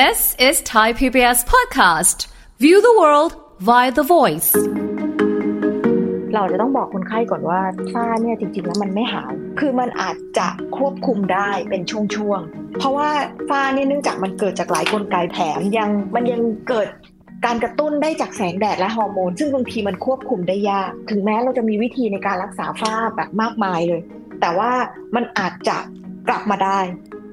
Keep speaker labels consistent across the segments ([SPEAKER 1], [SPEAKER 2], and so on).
[SPEAKER 1] This is Thai PBS podcast. View the world via the voice.
[SPEAKER 2] เราจะต้องบอกคนไข้ก่อนว่าฝ้าเนี่ยจริงๆแล้วมันไม่หาย คือมันอาจจะควบคุมได้เป็นช่วงๆ เพราะว่าฝ้าเนี่ยเนื่องจากมันเกิดจากหลายกลไกแถมยังมันยังเกิดการกระตุ้นได้จากแสงแดดและฮอร์โมน ซึ่งบางทีมันควบคุมได้ยาก ถึงแม้เราจะมีวิธีในการรักษาฝ้าแบบมากมายเลย แต่ว่ามันอาจจะกลับมาได้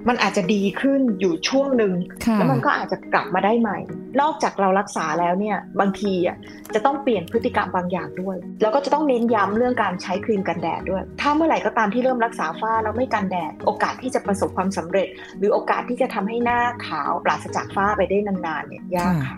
[SPEAKER 2] มันอาจจะดีขึ้นอยู่ช่วงหนึ่ง
[SPEAKER 3] ค่ะ
[SPEAKER 2] แล้วมันก็อาจจะกลับมาได้ใหม่ นอกจากเรารักษาแล้วเนี่ยบางทีอะจะต้องเปลี่ยนพฤติกรรมบางอย่างด้วย แล้วก็จะต้องเน้นย้ำเรื่องการใช้ครีมกันแดดด้วย ถ้าเมื่อไหร่ก็ตามที่เริ่มรักษาฝ้าแล้วไม่กันแดด โอกาสที่จะประสบความสำเร็จ หรือโอกาสที่จะทำให้หน้าขาวปราศจากฝ้าไปได้นานๆเนี่ยยากค่ะ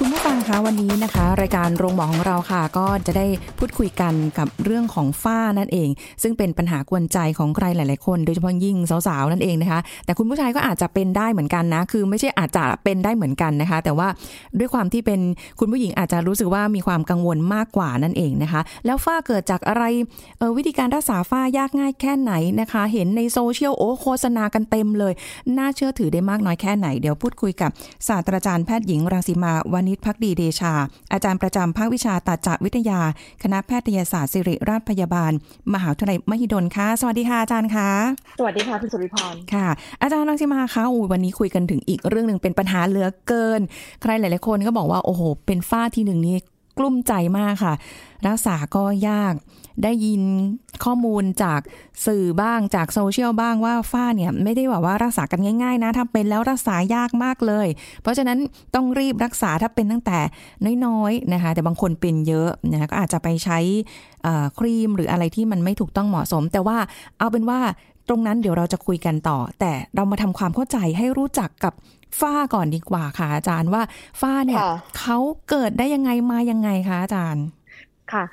[SPEAKER 3] คุณผู้ฟังคะวันนี้นะคะ รายการโรงหมอของเราค่ะ ก็จะได้พูดคุยกันกับเรื่องของฝ้านั่นเอง ซึ่งเป็นปัญหากวนใจของใครหลาย ๆ คนโดยเฉพาะยิ่งสาว ๆ นั่นเองนะคะ แต่คุณผู้ชายก็อาจจะเป็นได้เหมือนกันนะ คือไม่ใช่อาจจะเป็นได้เหมือนกันนะคะ แต่ว่าด้วยความที่เป็นคุณผู้หญิงอาจจะรู้สึกว่ามีความกังวลมากกว่านั่นเองนะคะ แล้วฝ้าเกิดจากอะไรออวิธีการรักษาฝ้ายากง่ายแค่ไหนนะคะ เห็นในโซเชียลโอ้โฆษณากันเต็มเลย น่าเชื่อถือได้มากน้อยแค่ไหนเดี๋ยวพูดคุยกับศาสตราจารย์แพทย์หญิงรังสีมาวานิชพักดีเดชา อาจารย์ประจำภาควิชาตัดจวิทยา คณะแพทยศาสตร์ศิริราชพยาบาล มหาวิทยาลัยมหิดลค่ะ สวัสดีค่ะอาจารย์คะ
[SPEAKER 2] สวัสดีค่ะคุณสุริพร
[SPEAKER 3] ค่ะ อาจารย์รังสีมาคะอูวันนี้คุยกันถึงอีกเรื่องหนึ่งเป็นปัญหาเหลือเกิน ใครหลาย ๆ คนก็บอกว่าโอ้โห เป็นฝ้าทีหนึ่งนี้กลุ้มใจมากค่ะ รักษาก็ยาก ได้ยินข้อมูลจากสื่อบ้างจากโซเชียลบ้างว่าฝ้าเนี่ยไม่ได้แบบว่ารักษากันง่ายๆนะถ้าเป็นแล้วรักษายากมากเลย เพราะฉะนั้นต้องรีบรักษาถ้าเป็นตั้งแต่น้อยๆนะคะแต่บางคนเป็นเยอะนะคะก็อาจจะไปใช้เอ่อครีมหรืออะไรที่มันไม่ถูกต้องเหมาะสม แต่ว่าเอาเป็นว่าตรงนั้นเดี๋ยวเราจะคุยกันต่อ แต่เรามาทำความเข้าใจให้รู้จักกับฝ้าก่อนดีกว่าค่ะอาจารย์ว่าฝ้าเนี่ย
[SPEAKER 2] ค่ะ
[SPEAKER 3] เขาเกิดได้ยังไงมายังไงคะอาจารย์
[SPEAKER 2] ค่ะ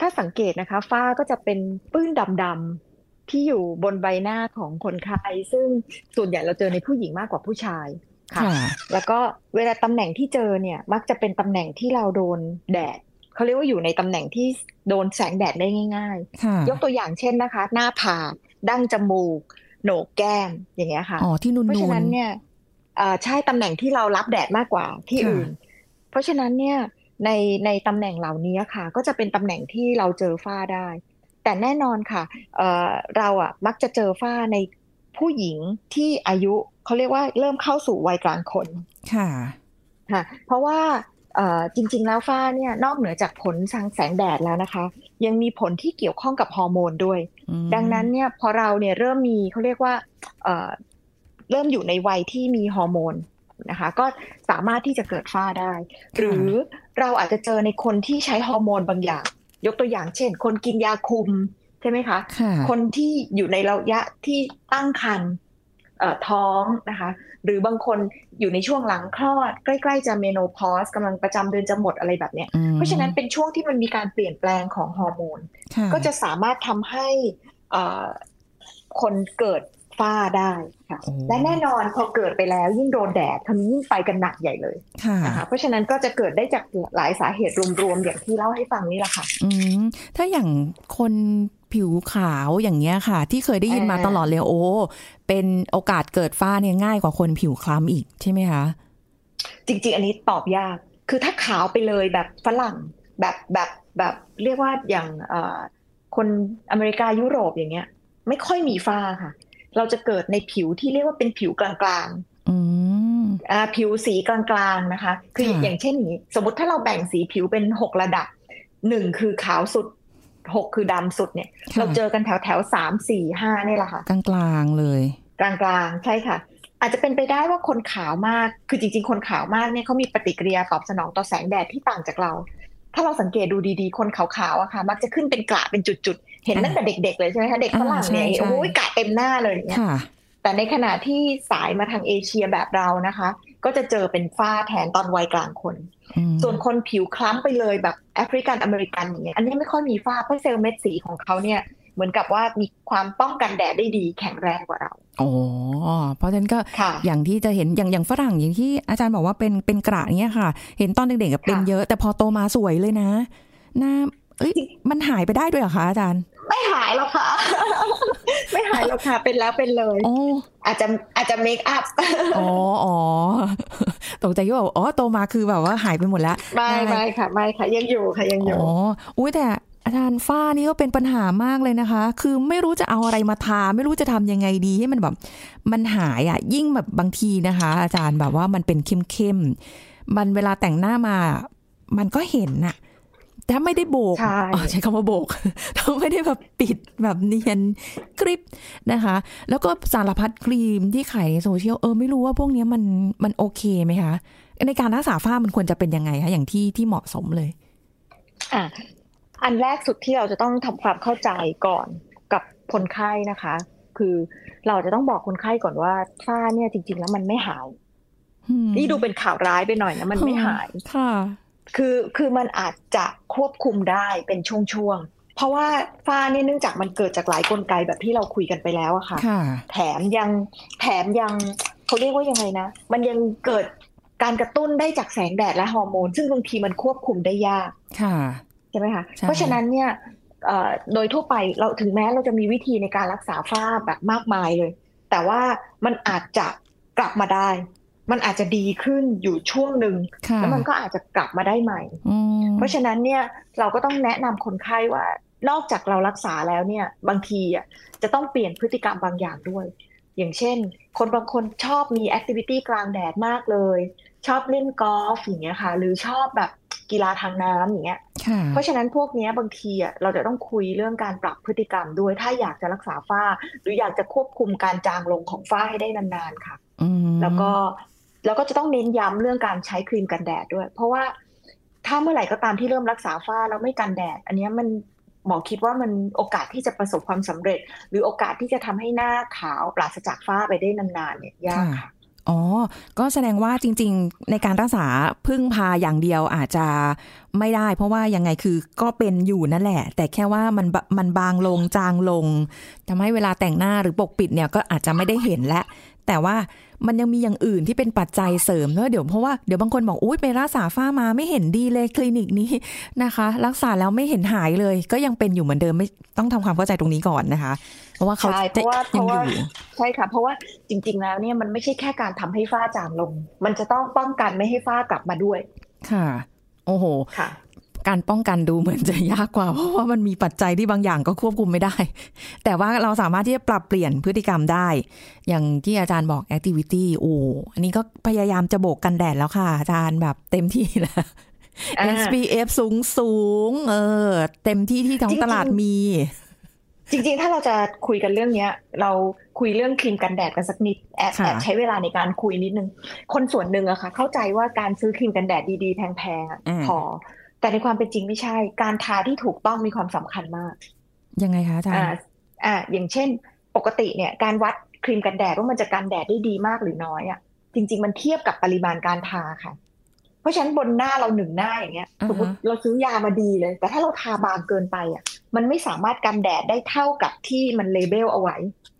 [SPEAKER 2] ถ้าสังเกตนะคะ ฝ้าก็จะเป็นปื้นดำๆที่อยู่บนใบหน้าของคนไข้ซึ่งส่วนใหญ่เราเจอในผู้หญิงมากกว่าผู้ชายค่ะ
[SPEAKER 3] ค่ะ
[SPEAKER 2] แล้วก็เวลาตำแหน่งที่เจอเนี่ย มักจะเป็นตำแหน่งที่เราโดนแดดเขาเรียกว่าอยู่ในตำแหน่งที่โดนแสงแดดได้ง่าย
[SPEAKER 3] ค่ะ
[SPEAKER 2] ๆยกตัวอย่างเช่นนะคะ หน้าผากดั้งจมูก โหนกแก้มอย่างเงี้ยค่ะ
[SPEAKER 3] อ๋อที่นูน
[SPEAKER 2] เพราะ
[SPEAKER 3] นู
[SPEAKER 2] ฉะ
[SPEAKER 3] น
[SPEAKER 2] นั้นเนี่ยเอ่อใช่ตำแหน่งที่เรารับแดดมากกว่าที่
[SPEAKER 3] ค่ะ
[SPEAKER 2] อื่น เพราะฉะนั้นเนี่ย ในในตำแหน่งเหล่านี้ค่ะ ก็จะเป็นตำแหน่งที่เราเจอฝ้าได้ แต่แน่นอนค่ะเอ่อเราอะมักจะเจอฝ้าในผู้หญิงที่อายุเขาเรียกว่าเริ่มเข้าสู่วัยกลางคน
[SPEAKER 3] ค่ะ
[SPEAKER 2] ค่ะ เพราะว่าเอ่อจริง ๆ แล้วฝ้าเนี่ยนอกเหนือจากผลทางแสงแดดแล้วนะคะ ยังมีผลที่เกี่ยวข้องกับฮอร์โมนด้วย
[SPEAKER 3] อืม
[SPEAKER 2] ดังนั้นเนี่ยพอเราเนี่ยเริ่มมีเขาเรียกว่าเอ่อเริ่มอยู่ในวัยที่มีฮอร์โมนนะคะ ก็สามารถที่จะเกิดฝ้าได้ หรือ เราอาจจะเจอในคนที่ใช้ฮอร์โมนบางอย่าง ยกตัวอย่างเช่น คนกินยาคุมใช่ไหมคะ
[SPEAKER 3] ค่ะ
[SPEAKER 2] คนที่อยู่ในระยะที่ตั้งครรภ์เอ่อท้องนะคะ หรือบางคนอยู่ในช่วงหลังคลอด ใกล้ๆจะเมโนพอสกำลังประจำเดือนจะหมดอะไรแบบเนี้ย
[SPEAKER 3] อืม
[SPEAKER 2] เพราะฉะนั้นเป็นช่วงที่มันมีการเปลี่ยนแปลงของฮอร์โมน
[SPEAKER 3] ค่
[SPEAKER 2] ก็จะสามารถทำให้เอ่อคนเกิด ฝ้าได้ค่ะ
[SPEAKER 3] โอ้
[SPEAKER 2] และแน่นอนพอเกิดไปแล้วยิ่งโดนแดดทำยิ่งไปกันหนักใหญ่เลย
[SPEAKER 3] ค่ะ
[SPEAKER 2] นะคะเพราะฉะนั้นก็จะเกิดได้จากหลายสาเหตุรวมๆอย่างที่เล่าให้ฟังนี่แหละค่ะ
[SPEAKER 3] อืมถ้าอย่างคนผิวขาวอย่างเงี้ยค่ะ ที่เคยได้ยินมา
[SPEAKER 2] อ่า
[SPEAKER 3] ตลอดเลยโอ้เป็นโอกาสเกิดฝ้าเนี่ยง่ายกว่าคนผิวคล้ำอีกใช่ไหมคะ
[SPEAKER 2] จริงๆ อันนี้ตอบยาก คือถ้าขาวไปเลยแบบฝรั่งแบบแบบแบบเรียกว่าอย่างเอ่อคนอเมริกายุโรปอย่างเงี้ย ไม่ค่อยมีฝ้าค่ะ เราจะเกิดในผิวที่เรียกว่าเป็นผิวกลางๆ
[SPEAKER 3] อืม
[SPEAKER 2] อ่าผิวสีกลางๆนะคะ คือ
[SPEAKER 3] ค่ะ
[SPEAKER 2] อย่างเช่นอย่างนี้ สมมติถ้าเราแบ่งสีผิวเป็นหกระดับหนึ่งคือขาวสุดหกคือดำสุดเนี่ย
[SPEAKER 3] ค่ะ
[SPEAKER 2] เราเจอกันแถวแถวสามสี่ห้านี่แหละค่ะ
[SPEAKER 3] กลางๆเลย
[SPEAKER 2] กลางๆใช่ค่ะ อาจจะเป็นไปได้ว่าคนขาวมาก คือจริง ๆ คนขาวมากเนี่ยเขามีปฏิกิริยาตอบสนองต่อแสงแดดที่ต่างจากเรา ถ้าเราสังเกตดูดีๆ คนขาวๆอะค่ะ มักจะขึ้นเป็นกระเป็นจุดๆ เห็น
[SPEAKER 3] ค่ะ
[SPEAKER 2] ตั้งแต่เด็กๆเลยใช่ไหมคะเด็กฝรั่งเนี่ย
[SPEAKER 3] อ่าใช่ใช่
[SPEAKER 2] โอ้ยกระเต็มหน้าเลยอย่างเงี้ย
[SPEAKER 3] ค่ะ
[SPEAKER 2] แต่ในขณะที่สายมาทางเอเชียแบบเรานะคะ ก็จะเจอเป็นฝ้าแทนตอนวัยกลางคน
[SPEAKER 3] อืม
[SPEAKER 2] ส่วนคนผิวคล้ำไปเลยแบบแอฟริกันอเมริกันอย่างเงี้ยอันนี้ไม่ค่อยมีฝ้าเพราะเซลล์เม็ดสีของเขาเนี่ยเหมือนกับว่ามีความป้องกันแดดได้ดีแข็งแรงกว่าเรา
[SPEAKER 3] อ๋อเพราะฉะนั้นก็
[SPEAKER 2] ค่ะ
[SPEAKER 3] อย่างที่จะเห็นอย่างอย่างฝรั่งอย่างที่อาจารย์บอกว่าเป็นเป็นกระเนี้ยค่ะ เห็นตอนเด็กๆกับเป็น
[SPEAKER 2] ค่ะ
[SPEAKER 3] เยอะ แต่พอโตมาสวยเลยนะหน้าเอ้ยมันหายไปได้ด้วยเหรอคะอาจารย์
[SPEAKER 2] ไม่หายหรอกค่ะ ไม่หายหรอกค่ะ เป็นแล้วเป็นเลย
[SPEAKER 3] โอ้
[SPEAKER 2] อาจจะอาจจะเมคอัพ
[SPEAKER 3] อ๋ออ๋อตกใจว่าอ๋อโตมาคือแบบว่าหายไปหมดแล้ว
[SPEAKER 2] ไม่
[SPEAKER 3] ได้
[SPEAKER 2] ไม่ค่ะ ไม่ค่ะ ยังอยู่ค่ะยังอยู่
[SPEAKER 3] อ๋ออุ้ยแต่อาจารย์ฝ้านี่ก็เป็นปัญหามากเลยนะคะ คือไม่รู้จะเอาอะไรมาทา ไม่รู้จะทำยังไงดีให้มันแบบ มันหายอะ ยิ่งแบบบางทีนะคะ อาจารย์แบบว่ามันเป็นเข้มๆมันเวลาแต่งหน้ามา มันก็เห็นน่ะ ถ้าไม่ได้โบก
[SPEAKER 2] ใช่
[SPEAKER 3] อ๋อใช้คำว่าโบกถ้าไม่ได้แบบปิดแบบเนียนกริบนะคะ แล้วก็สารพัดครีมที่ขายในโซเชียลเออไม่รู้ว่าพวกเนี้ยมันมันโอเคไหมคะ ในการรักษาฝ้ามันควรจะเป็นยังไงคะอย่างที่ที่เหมาะสมเลย
[SPEAKER 2] อะอันแรกสุดที่เราจะต้องทำความเข้าใจก่อนกับคนไข้นะคะ คือเราจะต้องบอกคนไข้ก่อนว่าฝ้าเนี่ยจริง ๆ แล้วมันไม่หายนี่ดูเป็นข่าวร้ายไปหน่อยนะมันไม่หาย
[SPEAKER 3] ค่ะ
[SPEAKER 2] คือคือมันอาจจะควบคุมได้เป็นช่วงๆ เพราะว่าฝ้าเนี่ยเนื่องจากมันเกิดจากหลายกลไกแบบที่เราคุยกันไปแล้วอะค่ะ
[SPEAKER 3] ค่ะ
[SPEAKER 2] แถมยังแถมยังเขาเรียกว่ายังไงนะ มันยังเกิดการกระตุ้นได้จากแสงแดดและฮอร์โมน ซึ่งบางทีมันควบคุมได้ยาก
[SPEAKER 3] ค่ะ
[SPEAKER 2] ใช่ไหมคะ
[SPEAKER 3] ใช่
[SPEAKER 2] เพราะฉะนั้นเนี่ยเอ่อโดยทั่วไปเราถึงแม้เราจะมีวิธีในการรักษาฝ้าแบบมากมายเลย แต่ว่ามันอาจจะกลับมาได้ มันอาจจะดีขึ้นอยู่ช่วงหนึ่ง
[SPEAKER 3] ค่ะ
[SPEAKER 2] แล้วมันก็อาจจะกลับมาได้ใหม่
[SPEAKER 3] อืม
[SPEAKER 2] เพราะฉะนั้นเนี่ยเราก็ต้องแนะนำคนไข้ว่านอกจากเรารักษาแล้วเนี่ยบางทีอะจะต้องเปลี่ยนพฤติกรรมบางอย่างด้วย อย่างเช่น คนบางคนชอบมีแอคทิวิตี้กลางแดดมากเลย ชอบเล่นกอล์ฟอย่างเงี้ยค่ะ หรือชอบแบบกีฬาทางน้ำอย่างเงี้ย
[SPEAKER 3] ค่ะ
[SPEAKER 2] เพราะฉะนั้นพวกเนี้ยบางทีอะเราจะต้องคุยเรื่องการปรับพฤติกรรมด้วย ถ้าอยากจะรักษาฝ้า หรืออยากจะควบคุมการจางลงของฝ้าให้ได้นานๆค่ะ
[SPEAKER 3] อืม
[SPEAKER 2] แล้วก็ แล้วก็จะต้องเน้นย้ำเรื่องการใช้ครีมกันแดดด้วย เพราะว่าถ้าเมื่อไหร่ก็ตามที่เริ่มรักษาฝ้าแล้วไม่กันแดด อันนี้มันหมอคิดว่ามันโอกาสที่จะประสบความสำเร็จ หรือโอกาสที่จะทำให้หน้าขาวปราศจากฝ้าไปได้นานๆเนี่ยยาก
[SPEAKER 3] ค่ะอ๋อ ก็แสดงว่าจริง ๆ ในการรักษาพึ่งพาอย่างเดียวอาจจะไม่ได้ เพราะว่ายังไงคือก็เป็นอยู่นั่นแหละ แต่แค่ว่ามันบมันบางลงจางลงทำให้เวลาแต่งหน้าหรือปกปิดเนี่ยก็อาจจะไม่ได้เห็นแล้วแต่ว่า มันยังมีอย่างอื่นที่เป็นปัจจัยเสริมเนอะเดี๋ยวเพราะว่าเดี๋ยวบางคนบอกอุ้ยไปรักษาฝ้ามาไม่เห็นดีเลยคลินิกนี้นะคะ รักษาแล้วไม่เห็นหายเลย ก็ยังเป็นอยู่เหมือนเดิมไม่ต้องทำความเข้าใจตรงนี้ก่อนนะคะ เพราะว่าเขา
[SPEAKER 2] ใช่เพ
[SPEAKER 3] จะ
[SPEAKER 2] ราะว่าเพ
[SPEAKER 3] ยัง
[SPEAKER 2] ราะ
[SPEAKER 3] อ
[SPEAKER 2] ว่า
[SPEAKER 3] ยู่
[SPEAKER 2] ใช่ค่ะ เพราะว่าจริง ๆ แล้วเนี่ยมันไม่ใช่แค่การทำให้ฝ้าจางลง มันจะต้องป้องกันไม่ให้ฝ้ากลับมาด้วย
[SPEAKER 3] ค่ะ โอ้โห
[SPEAKER 2] ค่ะ
[SPEAKER 3] การป้องกันดูเหมือนจะยากกว่า เพราะว่ามันมีปัจจัยที่บางอย่างก็ควบคุมไม่ได้ แต่ว่าเราสามารถที่จะปรับเปลี่ยนพฤติกรรมได้ อย่างที่อาจารย์บอก activity โอ้อันนี้ก็พยายามจะโบกกันแดดแล้วค่ะ อาจารย์แบบเต็มที่แล้ว
[SPEAKER 2] อ่า
[SPEAKER 3] SPF สูงสูงๆเออ เต็มที่ที่ท้องตลาดมี
[SPEAKER 2] จริงๆ ถ้าเราจะคุยกันเรื่องเนี้ย เราคุยเรื่องครีมกันแดดกันสักนิดแอบ
[SPEAKER 3] ค่ะ
[SPEAKER 2] แอบใช้เวลาในการคุยนิดนึง คนส่วนหนึ่งอะค่ะ เข้าใจว่าการซื้อครีมกันแดดดีๆ แพงๆอะพอ แต่ในความเป็นจริงไม่ใช่ การทาที่ถูกต้องมีความสำคัญมาก
[SPEAKER 3] ยังไงคะอาจาร
[SPEAKER 2] อ่า
[SPEAKER 3] ย์
[SPEAKER 2] อ่าอย่างเช่น ปกติเนี่ย การวัดครีมกันแดดว่ามันจะกันแดดได้ดีมากหรือน้อยอะจริง ๆ มันเทียบกับปริมาณการทาค่ะ เพราะฉะนั้นบนหน้าเราหนึ่งหน้าอย่างเงี้ย
[SPEAKER 3] อ่าฮะ
[SPEAKER 2] สมมติเราซื้อยามาดีเลย แต่ถ้าเราทาบางเกินไปอะ มันไม่สามารถกันแดดได้เท่ากับที่มันเลเบลเอาไว้
[SPEAKER 3] อืม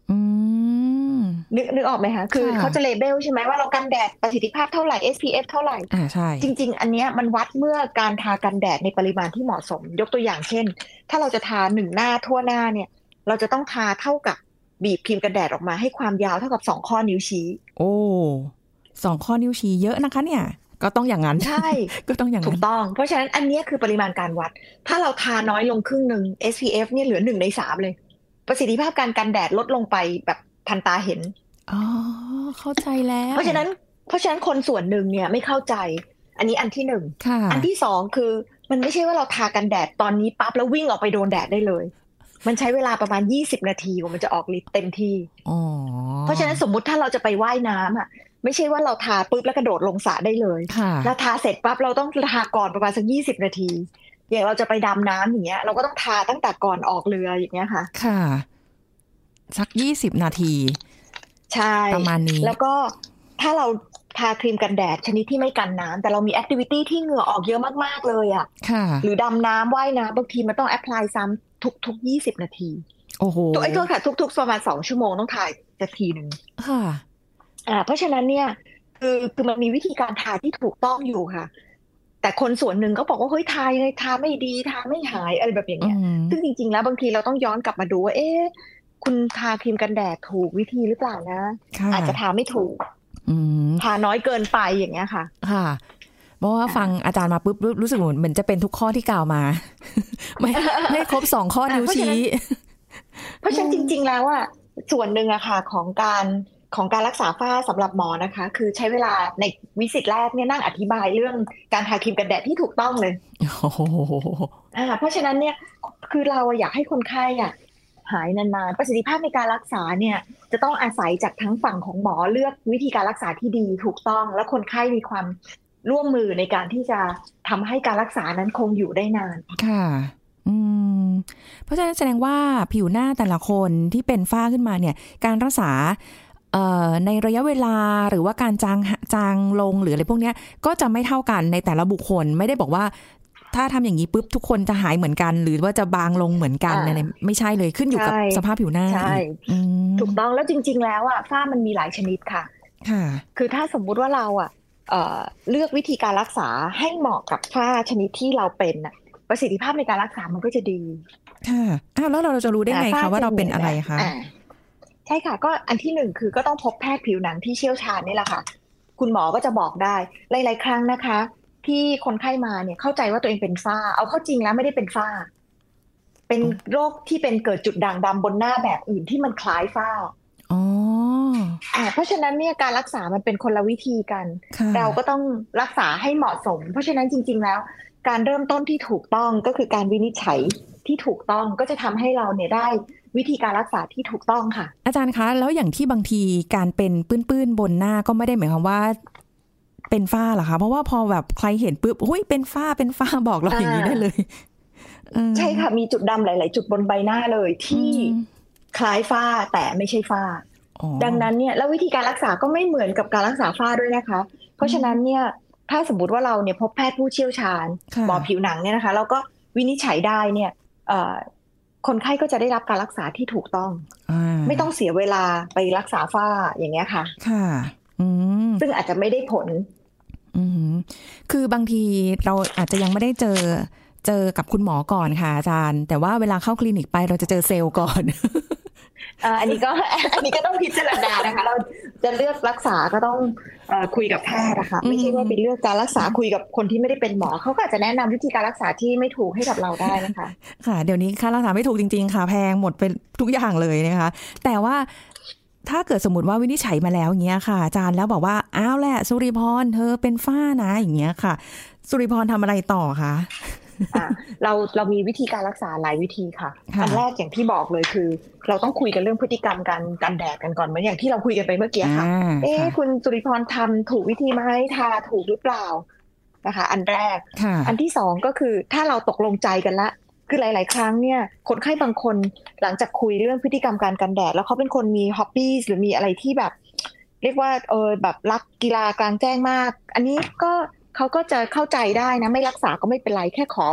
[SPEAKER 2] นึกนึกออกไหมคะคือ
[SPEAKER 3] ค่ะ
[SPEAKER 2] เขาจะเลเบลใช่ไหมว่าเรากันแดดประสิทธิภาพเท่าไหร่ SPF เท่าไหร่
[SPEAKER 3] อ่าใช่
[SPEAKER 2] จริง ๆ อันเนี้ยมันวัดเมื่อการทากันแดดในปริมาณที่เหมาะสม ยกตัวอย่างเช่น ถ้าเราจะทาหนึ่งหน้าทั่วหน้าเนี่ย เราจะต้องทาเท่ากับบีบครีมกันแดดออกมาให้ความยาวเท่ากับสองข้อนิ้วชี้
[SPEAKER 3] โอ้สองข้อนิ้วชี้เยอะนะคะเนี่ยก็ต้องอย่างนั้น
[SPEAKER 2] ใช่
[SPEAKER 3] ก็ต้องอย่าง
[SPEAKER 2] ถู
[SPEAKER 3] นั้
[SPEAKER 2] ก
[SPEAKER 3] น
[SPEAKER 2] ต้อง เพราะฉะนั้นอันเนี้ยคือปริมาณการวัด ถ้าเราทาน้อยลงครึ่งหนึ่ง SPF เนี่ยเหลือหนึ่งในสามเลย ประสิทธิภาพการกันแดดลดลงไปแบบ ทันตาเห็น
[SPEAKER 3] อ๋อเข้าใจแล้ว
[SPEAKER 2] เพราะฉะนั้น เพราะฉะนั้นคนส่วนหนึ่งเนี่ยไม่เข้าใจ อันนี้อันที่หนึ่ง
[SPEAKER 3] ค่ะ
[SPEAKER 2] อันที่สองคือมันไม่ใช่ว่าเราทากันแดดตอนนี้ปั๊บแล้ววิ่งออกไปโดนแดดได้เลย มันใช้เวลาประมาณ20นาทีกว่ามันจะออกฤทธิ์เต็มที่
[SPEAKER 3] อ๋อ
[SPEAKER 2] เพราะฉะนั้นสมมุติถ้าเราจะไปว่ายน้ำอะ ไม่ใช่ว่าเราทาปุ๊บแล้วกระโดดลงสระได้เลย
[SPEAKER 3] ค่ะ
[SPEAKER 2] เราทาเสร็จปั๊บเราต้องทาก่อนประมาณสักยี่สิบนาที อย่างเราจะไปดำน้ำอย่างเงี้ย เราก็ต้องทาตั้งแต่ก่อนออกเรืออย่างเงี้ยค่ะ
[SPEAKER 3] ค่ะ สักยี่สิบนาที
[SPEAKER 2] ใช่
[SPEAKER 3] ประมาณนี้
[SPEAKER 2] แล้วก็ถ้าเราทาครีมกันแดดชนิดที่ไม่กันน้ำแต่เรามี activity ที่เหงื่อออกเยอะมากๆเลยอะ
[SPEAKER 3] ค่ะ
[SPEAKER 2] หรือดำน้ำว่ายน้ำบางทีมันต้อง apply ซ้ำทุกทุกยี่สิบนาที
[SPEAKER 3] โอ้โห
[SPEAKER 2] ตัวไอ้โทษค่ะ ทุก ๆ ประมาณสองชั่วโมงต้องทาซะทีหนึ่ง
[SPEAKER 3] ค่ะ
[SPEAKER 2] อ่า เพราะฉะนั้นเนี่ย คือคือมันมีวิธีการทาที่ถูกต้องอยู่ค่ะ แต่คนส่วนหนึ่งก็บอกว่าเฮ้ยทายังไงทาไม่ดีทาไม่หายอะไรแบบอย่าง
[SPEAKER 3] อื
[SPEAKER 2] เงี้ย
[SPEAKER 3] ม
[SPEAKER 2] ซึ่งจริง ๆ แล้วบางทีเราต้องย้อนกลับมาดูว่าเอ๊ะ คุณทาครีมกันแดดถูกวิธีหรือเปล่านะ
[SPEAKER 3] ค่ะ
[SPEAKER 2] อาจจะทาไม่ถูก
[SPEAKER 3] อืม
[SPEAKER 2] ทาน้อยเกินไปอย่างเงี้ยค่ะ
[SPEAKER 3] ค่ะเพราะว่าฟังอาจารย์มาปุ๊บรู้รู้สึกเหมือนเหมือนจะเป็นทุกข้อที่กล่าวมา ไม่ไม่ครบสองข้อนิ้ว
[SPEAKER 2] เพราะฉะนั้น
[SPEAKER 3] ชี้
[SPEAKER 2] เพราะฉะนั้นจริง ๆ แล้วอะส่วนหนึ่งอะค่ะของการของการรักษาฝ้าสำหรับหมอนะคะ คือใช้เวลาในวิสิตแรกเนี่ยนั่งอธิบายเรื่องการทาครีมกันแดดที่ถูกต้องเลย
[SPEAKER 3] โอ้โห
[SPEAKER 2] อ่าเพราะฉะนั้นเนี่ยคือเราอะอยากให้คนไข้อะ หายนานๆ ประสิทธิภาพในการรักษาเนี่ยจะต้องอาศัยจากทั้งฝั่งของหมอเลือกวิธีการรักษาที่ดีถูกต้อง และคนไข้มีความร่วมมือในการที่จะทำให้การรักษานั้นคงอยู่ได้นาน
[SPEAKER 3] ค่ะ อืม เพราะฉะนั้นแสดงว่าผิวหน้าแต่ละคนที่เป็นฝ้าขึ้นมาเนี่ย การรักษาเอ่อในระยะเวลาหรือว่าการจางจางลงหรืออะไรพวกนี้ก็จะไม่เท่ากันในแต่ละบุคคล ไม่ได้บอกว่า ถ้าทำอย่างนี้ปุ๊บทุกคนจะหายเหมือนกัน หรือว่าจะบางลงเหมือนกัน
[SPEAKER 2] อ่า
[SPEAKER 3] อะไรไม่ใช่เลยขึ้นอยู่กับ
[SPEAKER 2] ใช่
[SPEAKER 3] สภาพผิวหน้า
[SPEAKER 2] ใช่
[SPEAKER 3] อีกอืม
[SPEAKER 2] ถูกต้องแล้วจริง ๆ แล้วอะฝ้ามันมีหลายชนิดค่ะ
[SPEAKER 3] ค่ะ
[SPEAKER 2] คือถ้าสมมุติว่าเราอะเอ่อเลือกวิธีการรักษาให้เหมาะกับฝ้าชนิดที่เราเป็นน่ะประสิทธิภาพในการรักษามันก็จะดี
[SPEAKER 3] ค่ะ อ้าวแล้วเราจะรู้ได้ไง
[SPEAKER 2] อ่
[SPEAKER 3] คะว่าเราเป็นอะไรคะ
[SPEAKER 2] อ่าใช่ค่ะ ก็อันที่หนึ่งคือก็ต้องพบแพทย์ผิวหนังที่เชี่ยวชาญนี่แหละค่ะ คุณหมอก็จะบอกได้ หลาย ๆ ครั้งนะคะ ที่คนไข้มาเนี่ยเข้าใจว่าตัวเองเป็นฝ้า เอาเข้าจริงแล้วไม่ได้เป็นฝ้า เป็นโรคที่เป็นเกิดจุดด่างดำบนหน้าแบบอื่นที่มันคล้ายฝ้า
[SPEAKER 3] อ๋อ
[SPEAKER 2] อ่าเพราะฉะนั้นเนี่ยการรักษามันเป็นคนละวิธีกัน
[SPEAKER 3] ค่ะ
[SPEAKER 2] เราก็ต้องรักษาให้เหมาะสม เพราะฉะนั้นจริง ๆ แล้ว การเริ่มต้นที่ถูกต้องก็คือการวินิจฉัยที่ถูกต้องก็จะทำให้เราเนี่ยได้วิธีการรักษาที่ถูกต้องค่ะ
[SPEAKER 3] อาจารย์คะ แล้วอย่างที่บางทีการเป็นปื้นๆบนหน้าก็ไม่ได้หมายความว่า เป็นฝ้าเหรอคะ เพราะว่าพอแบบใครเห็นปุ๊บหุ้ยเป็นฝ้าเป็นฝ้าบอกเราอย่างนี้ได้เลยเออ
[SPEAKER 2] ใช่ค่ะมีจุดดำหลาย ๆ จุดบนใบหน้าเลยที่
[SPEAKER 3] อืม
[SPEAKER 2] คล้ายฝ้าแต่ไม่ใช่ฝ้า
[SPEAKER 3] อ๋อ
[SPEAKER 2] ดังนั้นเนี่ยแล้ววิธีการรักษาก็ไม่เหมือนกับการรักษาฝ้าด้วยนะคะ เพราะฉะนั้นเนี่ยถ้าสมมติว่าเราเนี่ยพบแพทย์ผู้เชี่ยวชาญ
[SPEAKER 3] ค่ะ
[SPEAKER 2] หมอผิวหนังเนี่ยนะคะแล้วก็วินิจฉัยได้เนี่ยเอ่อคนไข้ก็จะได้รับการรักษาที่ถูกต้อง
[SPEAKER 3] อ่า
[SPEAKER 2] ไม่ต้องเสียเวลาไปรักษาฝ้าอย่างเงี้ยค่ะ
[SPEAKER 3] ค่ะอืม
[SPEAKER 2] ซึ่งอาจจะไม่ได้ผล
[SPEAKER 3] อืม คือบางทีเราอาจจะยังไม่ได้เจอเจอกับคุณหมอก่อนค่ะอาจารย์ แต่ว่าเวลาเข้าคลินิกไปเราจะเจอเซลล์ก่อน
[SPEAKER 2] อ่าอันนี้ก็อันนี้ก็ต้องพิจารณานะคะ เราจะเลือกรักษาก็ต้องเอ่อคุยกับแพทย์นะคะ
[SPEAKER 3] อืม
[SPEAKER 2] ไม่ใช่ว่าไปเลือกการรักษาคุยกับคนที่ไม่ได้เป็นหมอเขาก็อาจจะแนะนำวิธีการรักษาที่ไม่ถูกให้กับเราได้นะคะ
[SPEAKER 3] ค่ะ เดี๋ยวนี้ค่ารักษาไม่ถูกจริง ๆ ค่ะ แพงหมดไปทุกอย่างเลยนะคะ แต่ว่า ถ้าเกิดสมมติว่าวินิจฉัยมาแล้วอย่างเงี้ยค่ะอาจารย์แล้วบอกว่าอ้าวแหละ สุริพรเธอเป็นฝ้านะอย่างเงี้ยค่ะ สุริพรทำอะไรต่อคะ
[SPEAKER 2] อะเราเรามีวิธีการรักษาหลายวิธีค่ะ
[SPEAKER 3] ค่ะ
[SPEAKER 2] อันแรกอย่างที่บอกเลยคือ เราต้องคุยกันเรื่องพฤติกรรมการกันแดดกันก่อนเหมือนอย่างที่เราคุยกันไปเมื่อกี้ค่ะ
[SPEAKER 3] อ่า
[SPEAKER 2] เอ๊ะ
[SPEAKER 3] ค่ะ
[SPEAKER 2] คุณสุริพรทำถูกวิธีไหมทาถูกหรือเปล่านะคะ อันแรก
[SPEAKER 3] ค่ะ
[SPEAKER 2] อันที่สองก็คือถ้าเราตกลงใจกันละ คือหลาย ๆ ครั้งเนี่ยคนไข้บางคนหลังจากคุยเรื่องพฤติกรรมการกันแดด แล้วเขาเป็นคนมีฮ็อบบี้หรือมีอะไรที่แบบ เรียกว่าเออแบบรักกีฬากลางแจ้งมาก อันนี้ก็เขาก็จะเข้าใจได้นะ ไม่รักษาก็ไม่เป็นไรแค่ขอ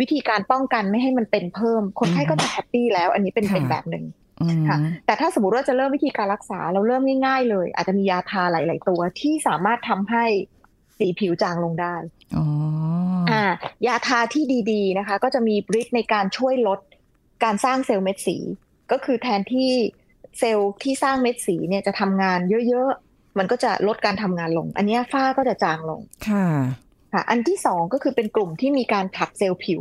[SPEAKER 2] วิธีการป้องกันไม่ให้มันเป็นเพิ่ม คนไข้ก็จะแฮปปี้แล้ว อันนี้เป็น
[SPEAKER 3] ค่ะ
[SPEAKER 2] เป็นแบบหนึ่ง
[SPEAKER 3] อืม
[SPEAKER 2] ค่ะแต่ถ้าสมมติว่าจะเริ่มวิธีการรักษาเราเริ่มง่าย ๆ เลย อาจจะมียาทาหลาย ๆ ตัวที่สามารถทำให้สีผิวจางลงได้
[SPEAKER 3] อ๋อ
[SPEAKER 2] อ่ายาทาที่ดีๆนะคะ ก็จะมีฤทธิ์ในการช่วยลดการสร้างเซลล์เม็ดสี ก็คือแทนที่เซลล์ที่สร้างเม็ดสีเนี่ยจะทำงานเยอะๆ มันก็จะลดการทำงานลง อันเนี้ยฝ้าก็จะจางลง
[SPEAKER 3] ค่ะ
[SPEAKER 2] ค่ะ อันที่สองก็คือเป็นกลุ่มที่มีการผลัดเซลล์ผิว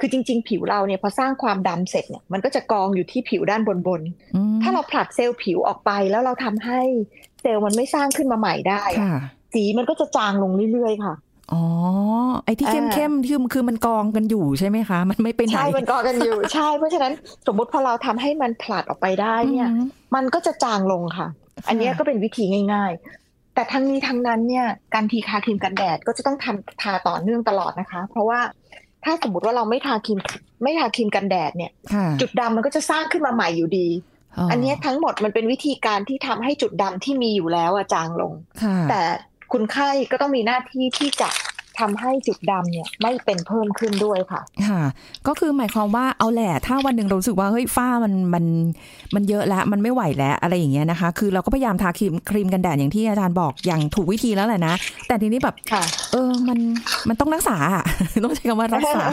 [SPEAKER 2] คือจริง ๆ ผิวเราเนี่ยพอสร้างความดำเสร็จเนี่ยมันก็จะกองอยู่ที่ผิวด้านบน
[SPEAKER 3] อืม
[SPEAKER 2] ๆถ้าเราผลัดเซลล์ผิวออกไปแล้วเราทำให้เซลล์มันไม่สร้างขึ้นมาใหม่ได้อะ
[SPEAKER 3] ค่ะ
[SPEAKER 2] สีมันก็จะจางลงเรื่อยๆ ค่ะ
[SPEAKER 3] อ๋อ ไอ้ที่
[SPEAKER 2] อ่า
[SPEAKER 3] เข้มๆคือคือมันกองกันอยู่ใช่ไหมคะ มันไม่ไปไหน
[SPEAKER 2] ใช่ มันกอกันอยู่ ใช่ เพราะฉะนั้นสมมุติพอเราทำให้มันผลัดออกไปได้เนี่ย
[SPEAKER 3] อืม
[SPEAKER 2] มันก็จะจางลงค่ะ อันเนี้ยก็เป็นวิธีง่าย ๆ แต่ทั้งนี้ทั้งนั้นเนี่ย การทีทาครีมกันแดดก็จะต้องทำทาต่อเนื่องตลอดนะคะ เพราะว่าถ้าสมมติว่าเราไม่ทาครีมไม่ทาครีมกันแดดเนี่ย
[SPEAKER 3] ค่ะ
[SPEAKER 2] จุดดำมันก็จะสร้างขึ้นมาใหม่อยู่ดีอันเนี้ยทั้งหมดมันเป็นวิธีการที่ทำให้จุดดำที่มีอยู่แล้วอะจางลง
[SPEAKER 3] ค่ะ
[SPEAKER 2] แต่ คุณไข้ก็ต้องมีหน้าที่ที่จะทำให้จุดดำเนี่ยไม่เป็นเพิ่มขึ้นด้วยค่ะ
[SPEAKER 3] ค่ะ ก็คือหมายความว่าเอาแหละ ถ้าวันหนึ่งเรารู้สึกว่าเฮ้ยฝ้ามันมันมันเยอะแล้วมันไม่ไหวแล้วอะไรอย่างเงี้ยนะคะ คือเราก็พยายามทาครีมครีมกันแดดอย่างที่อาจารย์บอกอย่างถูกวิธีแล้วแหละนะ แต่ทีนี้แบบ
[SPEAKER 2] ค่ะ
[SPEAKER 3] เออมันมันต้องรักษาอะต้องใช้คำว่ารักษา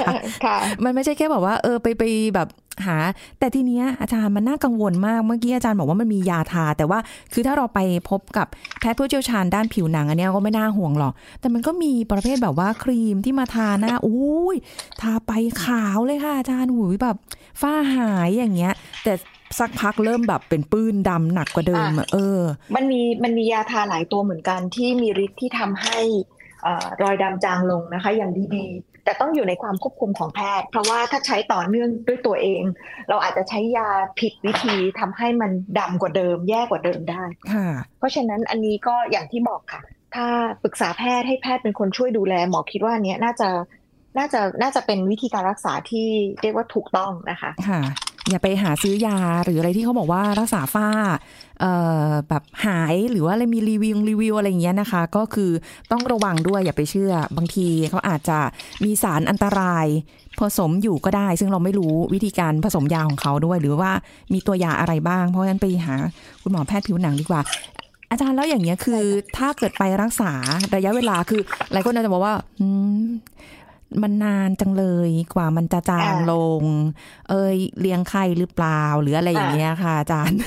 [SPEAKER 2] ค่ะ
[SPEAKER 3] มันไม่ใช่แค่แบบว่า เออไปไปแบบ หา แต่ทีเนี้ยอาจารย์มันน่ากังวลมาก เมื่อกี้อาจารย์บอกว่ามันมียาทา แต่ว่าคือถ้าเราไปพบกับแพทย์ผู้เชี่ยวชาญด้านผิวหนังอันเนี้ยก็ไม่น่าห่วงหรอก แต่มันก็มีประเภทแบบว่าครีมที่มาทาหน้าอุ้ยทาไปขาวเลยค่ะอาจารย์หุยแบบฝ้าหายอย่างเงี้ย แต่สักพักเริ่มแบบเป็นปื้นดำหนักกว่าเดิมอะเออ
[SPEAKER 2] มันมีมันมียาทาหลายตัวเหมือนกันที่มีฤทธิ์ที่ทำให้เอ่อรอยดำจางลงนะคะ อย่างดีๆ แต่ต้องอยู่ในความควบคุมของแพทย์ เพราะว่าถ้าใช้ต่อเนื่องด้วยตัวเอง เราอาจจะใช้ยาผิดวิธีทำให้มันดำกว่าเดิม แย่กว่าเดิมได้
[SPEAKER 3] ค่ะ
[SPEAKER 2] เพราะฉะนั้นอันนี้ก็อย่างที่บอกค่ะ ถ้าปรึกษาแพทย์ให้แพทย์เป็นคนช่วยดูแล หมอคิดว่าอันเนี้ยน่าจะน่าจะน่าจะเป็นวิธีการรักษาที่เรียกว่าถูกต้องนะคะ
[SPEAKER 3] ค่ะ อย่าไปหาซื้อยาหรืออะไรที่เขาบอกว่ารักษาฝ้าเอ่อแบบหายหรือว่าอะไรมีรีวิวรีวิวอะไรอย่างเงี้ยนะคะ ก็คือต้องระวังด้วยอย่าไปเชื่อ บางทีเขาอาจจะมีสารอันตราย ผสมอยู่ก็ได้ ซึ่งเราไม่รู้วิธีการผสมยาของเขาด้วย หรือว่ามีตัวยาอะไรบ้าง เพราะฉะนั้นไปหาคุณหมอแพทย์ผิวหนังดีกว่า อาจารย์แล้วอย่างเงี้ยคือถ้าเกิดไปรักษาระยะเวลาคือ หลายคนอาจจะบอกว่าอื มมันนานจังเลยกว่ามันจะจาง
[SPEAKER 2] อ่า
[SPEAKER 3] ลง เอยเลี้ยงไข้หรือเปล่า หรืออะไรอย่างเงี้ยค่ะอาจารย์